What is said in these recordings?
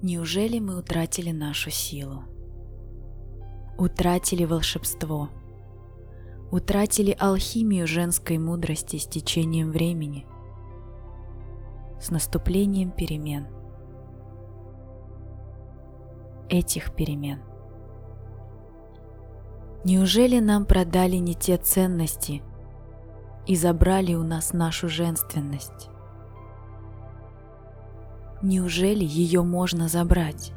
Неужели мы утратили нашу силу? Утратили волшебство? Утратили алхимию женской мудрости с течением времени? С наступлением перемен? Этих перемен? Неужели нам продали не те ценности и забрали у нас нашу женственность? Неужели ее можно забрать?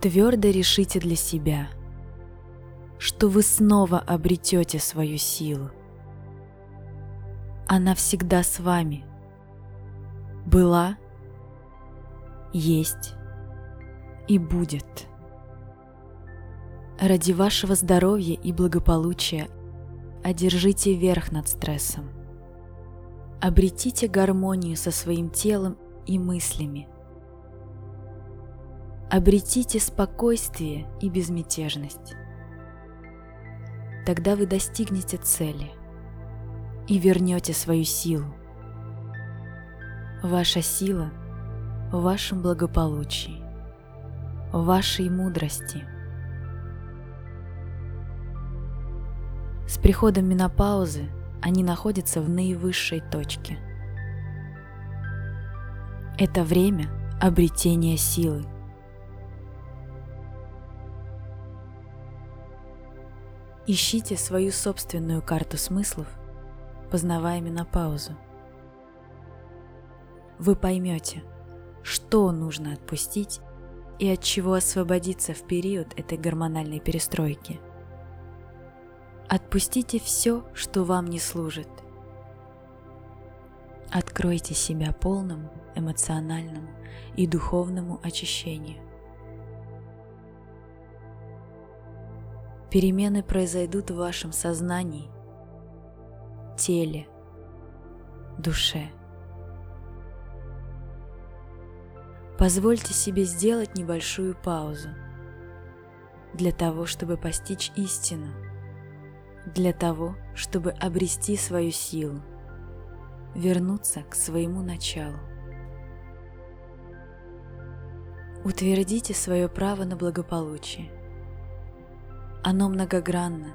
Твердо решите для себя, что вы снова обретете свою силу. Она всегда с вами. Была, есть и будет. Ради вашего здоровья и благополучия одержите верх над стрессом. Обретите гармонию со своим телом и мыслями. Обретите спокойствие и безмятежность. Тогда вы достигнете цели и вернете свою силу. Ваша сила в вашем благополучии, в вашей мудрости. С приходом менопаузы они находятся в наивысшей точке. Это время обретения силы. Ищите свою собственную карту смыслов, познавая менопаузу. Вы поймете, что нужно отпустить и от чего освободиться в период этой гормональной перестройки – Отпустите все, что вам не служит. Откройте себя полному эмоциональному и духовному очищению. Перемены произойдут в вашем сознании, теле, душе. Позвольте себе сделать небольшую паузу для того, чтобы постичь истину – для того, чтобы обрести свою силу, вернуться к своему началу. Утвердите свое право на благополучие. Оно многогранно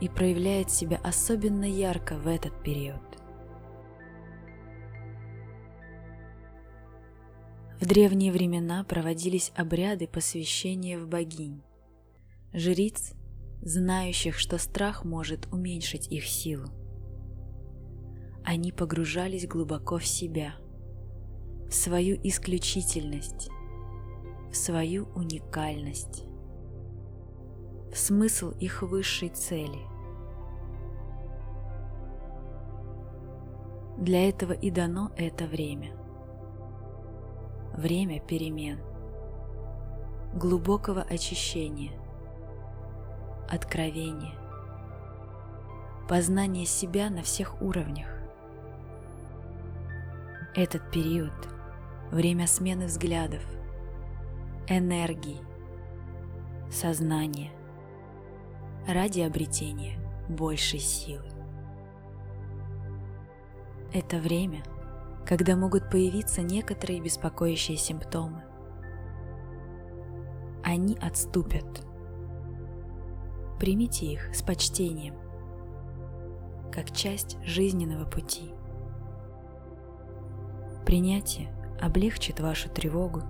и проявляет себя особенно ярко в этот период. В древние времена проводились обряды посвящения в богинь, жриц знающих, что страх может уменьшить их силу. Они погружались глубоко в себя, в свою исключительность, в свою уникальность, в смысл их высшей цели. Для этого и дано это время. Время перемен, глубокого очищения, откровение, познание себя на всех уровнях. Этот период – время смены взглядов, энергии, сознания ради обретения большей силы. Это время, когда могут появиться некоторые беспокоящие симптомы. Они отступят – Примите их с почтением, как часть жизненного пути. Принятие облегчит вашу тревогу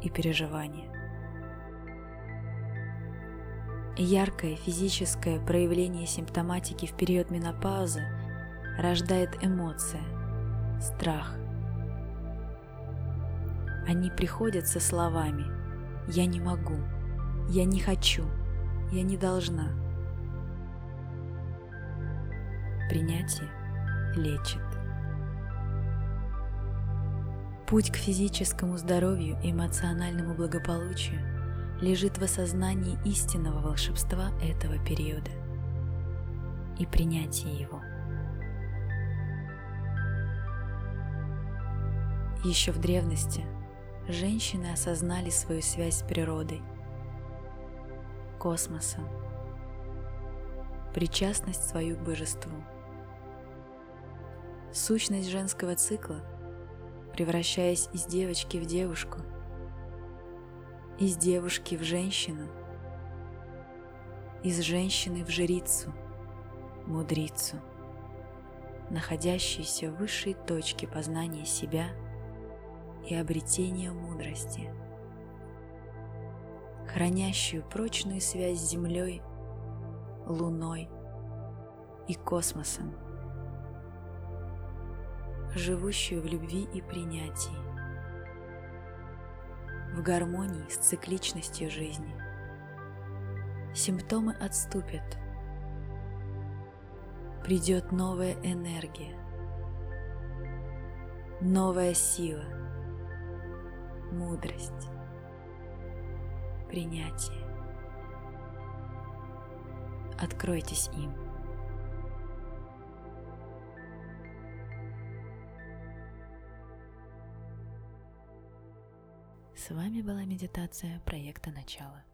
и переживания. Яркое физическое проявление симптоматики в период менопаузы рождает эмоция, страх. Они приходят со словами «я не могу», «я не хочу», «я не должна», Принятие лечит. Путь к физическому здоровью и эмоциональному благополучию лежит в осознании истинного волшебства этого периода и принятии его. Еще в древности женщины осознали свою связь с природой, космосом, причастность свою к божеству – Сущность женского цикла превращаясь из девочки в девушку, из девушки в женщину, из женщины в жрицу, мудрицу, находящуюся в высшей точке познания себя и обретения мудрости, хранящую прочную связь с Землей, Луной и космосом, живущую в любви и принятии, в гармонии с цикличностью жизни. Симптомы отступят. Придет новая энергия, новая сила, мудрость, принятие. Откройтесь им. С вами была медитация проекта «Начало».